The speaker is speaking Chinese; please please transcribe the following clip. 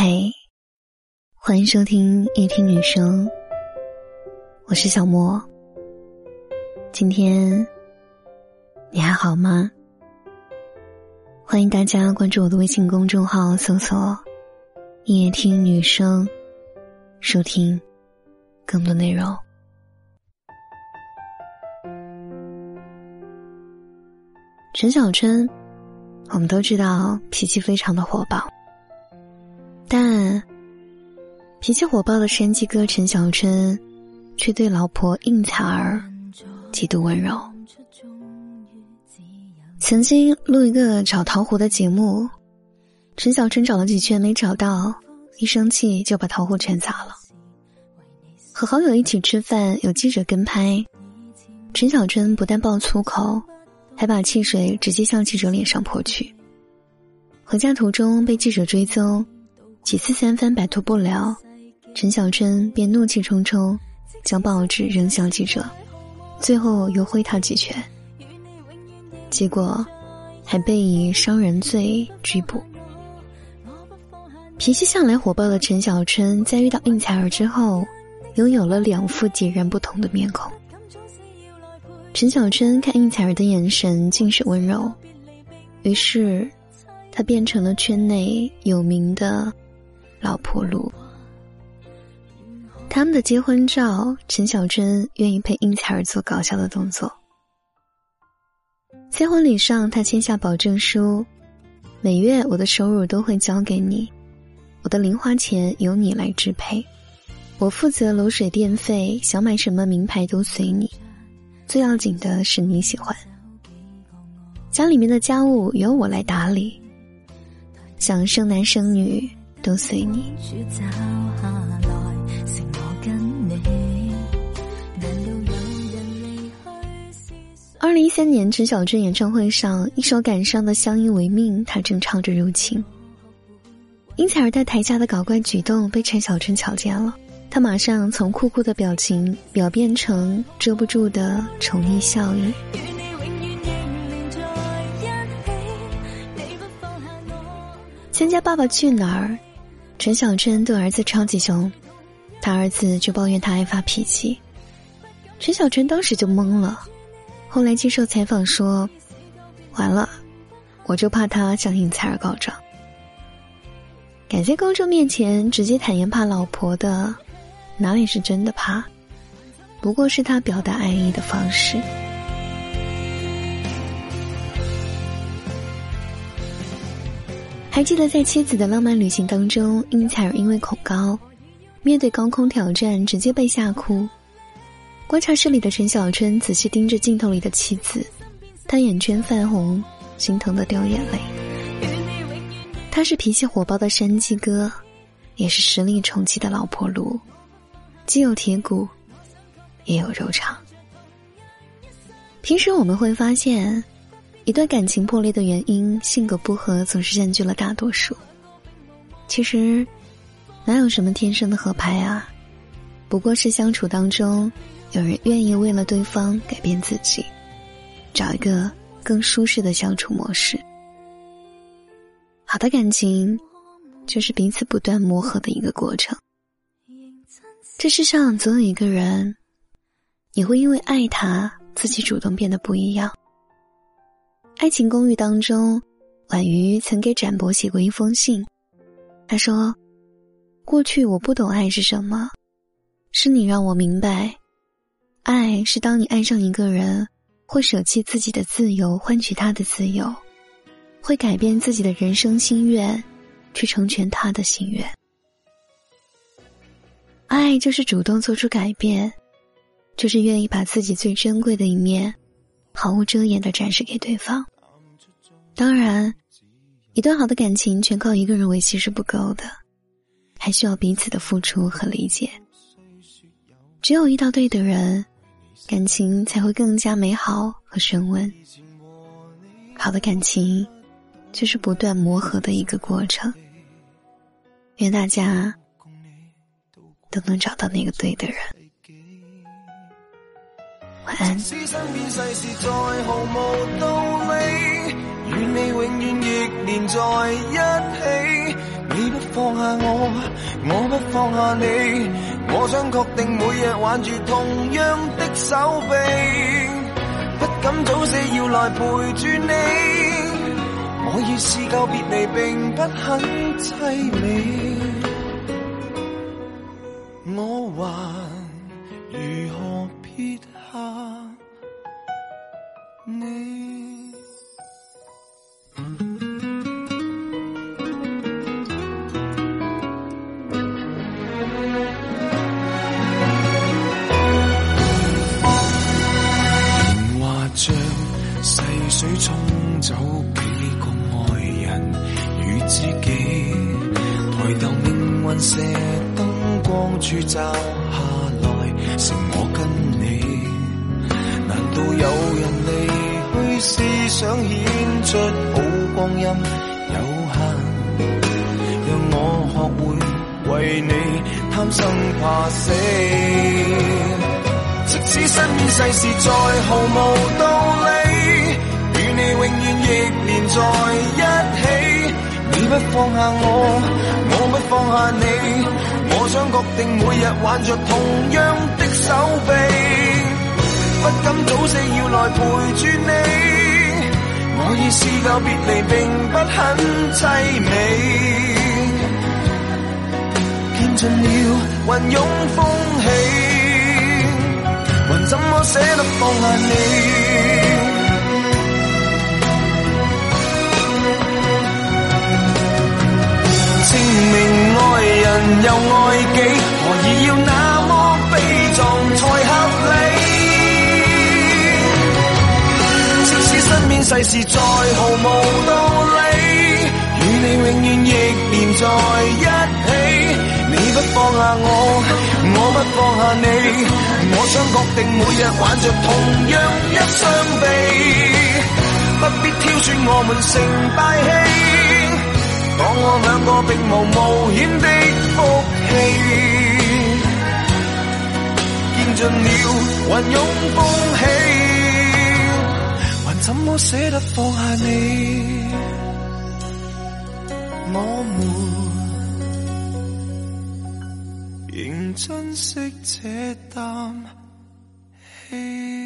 嘿，欢迎收听夜听女生，我是小莫。今天你还好吗？欢迎大家关注我的微信公众号，搜索“夜听女生”，收听更多内容。陈小春，我们都知道脾气非常的火爆，但脾气火爆的山鸡哥陈小春，却对老婆应采儿极度温柔。曾经录一个找桃核的节目，陈小春找了几圈没找到，一生气就把桃核全砸了。和好友一起吃饭，有记者跟拍，陈小春不但爆粗口。还把汽水直接向记者脸上泼去。回家途中被记者追踪，几次三番摆脱不了，陈小春便怒气冲冲，将报纸扔向记者，最后又挥他几拳，结果还被以伤人罪拘捕。脾气向来火爆的陈小春，在遇到应采儿之后，拥有了两副截然不同的面孔。陈小春看应采儿的眼神尽是温柔，于是，他变成了圈内有名的“老婆路”。他们的结婚照，陈小春愿意陪应采儿做搞笑的动作。在婚礼上，他签下保证书，每月我的收入都会交给你，我的零花钱由你来支配，我负责楼水电费，想买什么名牌都随你。最要紧的是你喜欢，家里面的家务由我来打理，想生男生女都随你。二零一三年陈小春演唱会上，一首感伤的《相依为命》，他正唱着入情。因采儿在台下的搞怪举动被陈小春瞧见了。他马上从酷酷的表情表变成遮不住的宠溺笑意。参加《爸爸去哪儿》，陈小春对儿子超级凶，他儿子就抱怨他爱发脾气，陈小春当时就懵了。后来接受采访说：“完了，我就怕他向应采儿告状。”敢在公众面前直接坦言怕老婆的。哪里是真的怕，不过是他表达爱意的方式。还记得在妻子的浪漫旅行当中，应采儿因为恐高，面对高空挑战直接被吓哭。观察室里的陈小春仔细盯着镜头里的妻子，他眼圈泛红，心疼的掉眼泪。他是脾气火爆的山鸡哥，也是实力宠妻的老婆卢。既有铁骨，也有柔肠。平时我们会发现，一段感情破裂的原因，性格不合总是占据了大多数。其实，哪有什么天生的合拍啊？不过是相处当中，有人愿意为了对方改变自己，找一个更舒适的相处模式。好的感情，就是彼此不断磨合的一个过程。这世上总有一个人，你会因为爱他，自己主动变得不一样。《爱情公寓》当中，婉瑜曾给展博写过一封信，他说：“过去我不懂爱是什么，是你让我明白，爱是当你爱上一个人，会舍弃自己的自由换取他的自由，会改变自己的人生心愿，去成全他的心愿。”爱就是主动做出改变，就是愿意把自己最珍贵的一面，毫无遮掩的展示给对方。当然，一段好的感情全靠一个人维系是不够的，还需要彼此的付出和理解。只有遇到对的人，感情才会更加美好和升温。好的感情，就是不断磨合的一个过程。愿大家。都能找到那个对的人。晚安。愿你永远亦连在一起。你不放下我，我不放下你，我想确定每日挽住同样的手臂，不敢早死要来陪住你。我已试够别离，并不很凄美，命运射灯光柱照下来，剩我跟你。难道有人离去，思想显出好光阴有限？让我学会为你贪生怕死。即使身边世事再毫无道理，与你永远亦连在一起。你不放下我，我不放下你，我想确定每日挽着同样的手臂，不敢早死要来陪住你。我已试够别离，并不很凄美，见尽了云涌风起。还怎么舍得放下你？明明爱人又爱己，何以要那么悲壮才合理？即使身边世事再毫无道理，与你永远亦连在一起。你不放下我，我不放下你。我想确定每日挽着同样一双臂，不必挑选我们成败戏。当我两个并无冒险的福气，见尽了云涌风起，还怎么舍得放下你？我们仍。珍惜这啖气。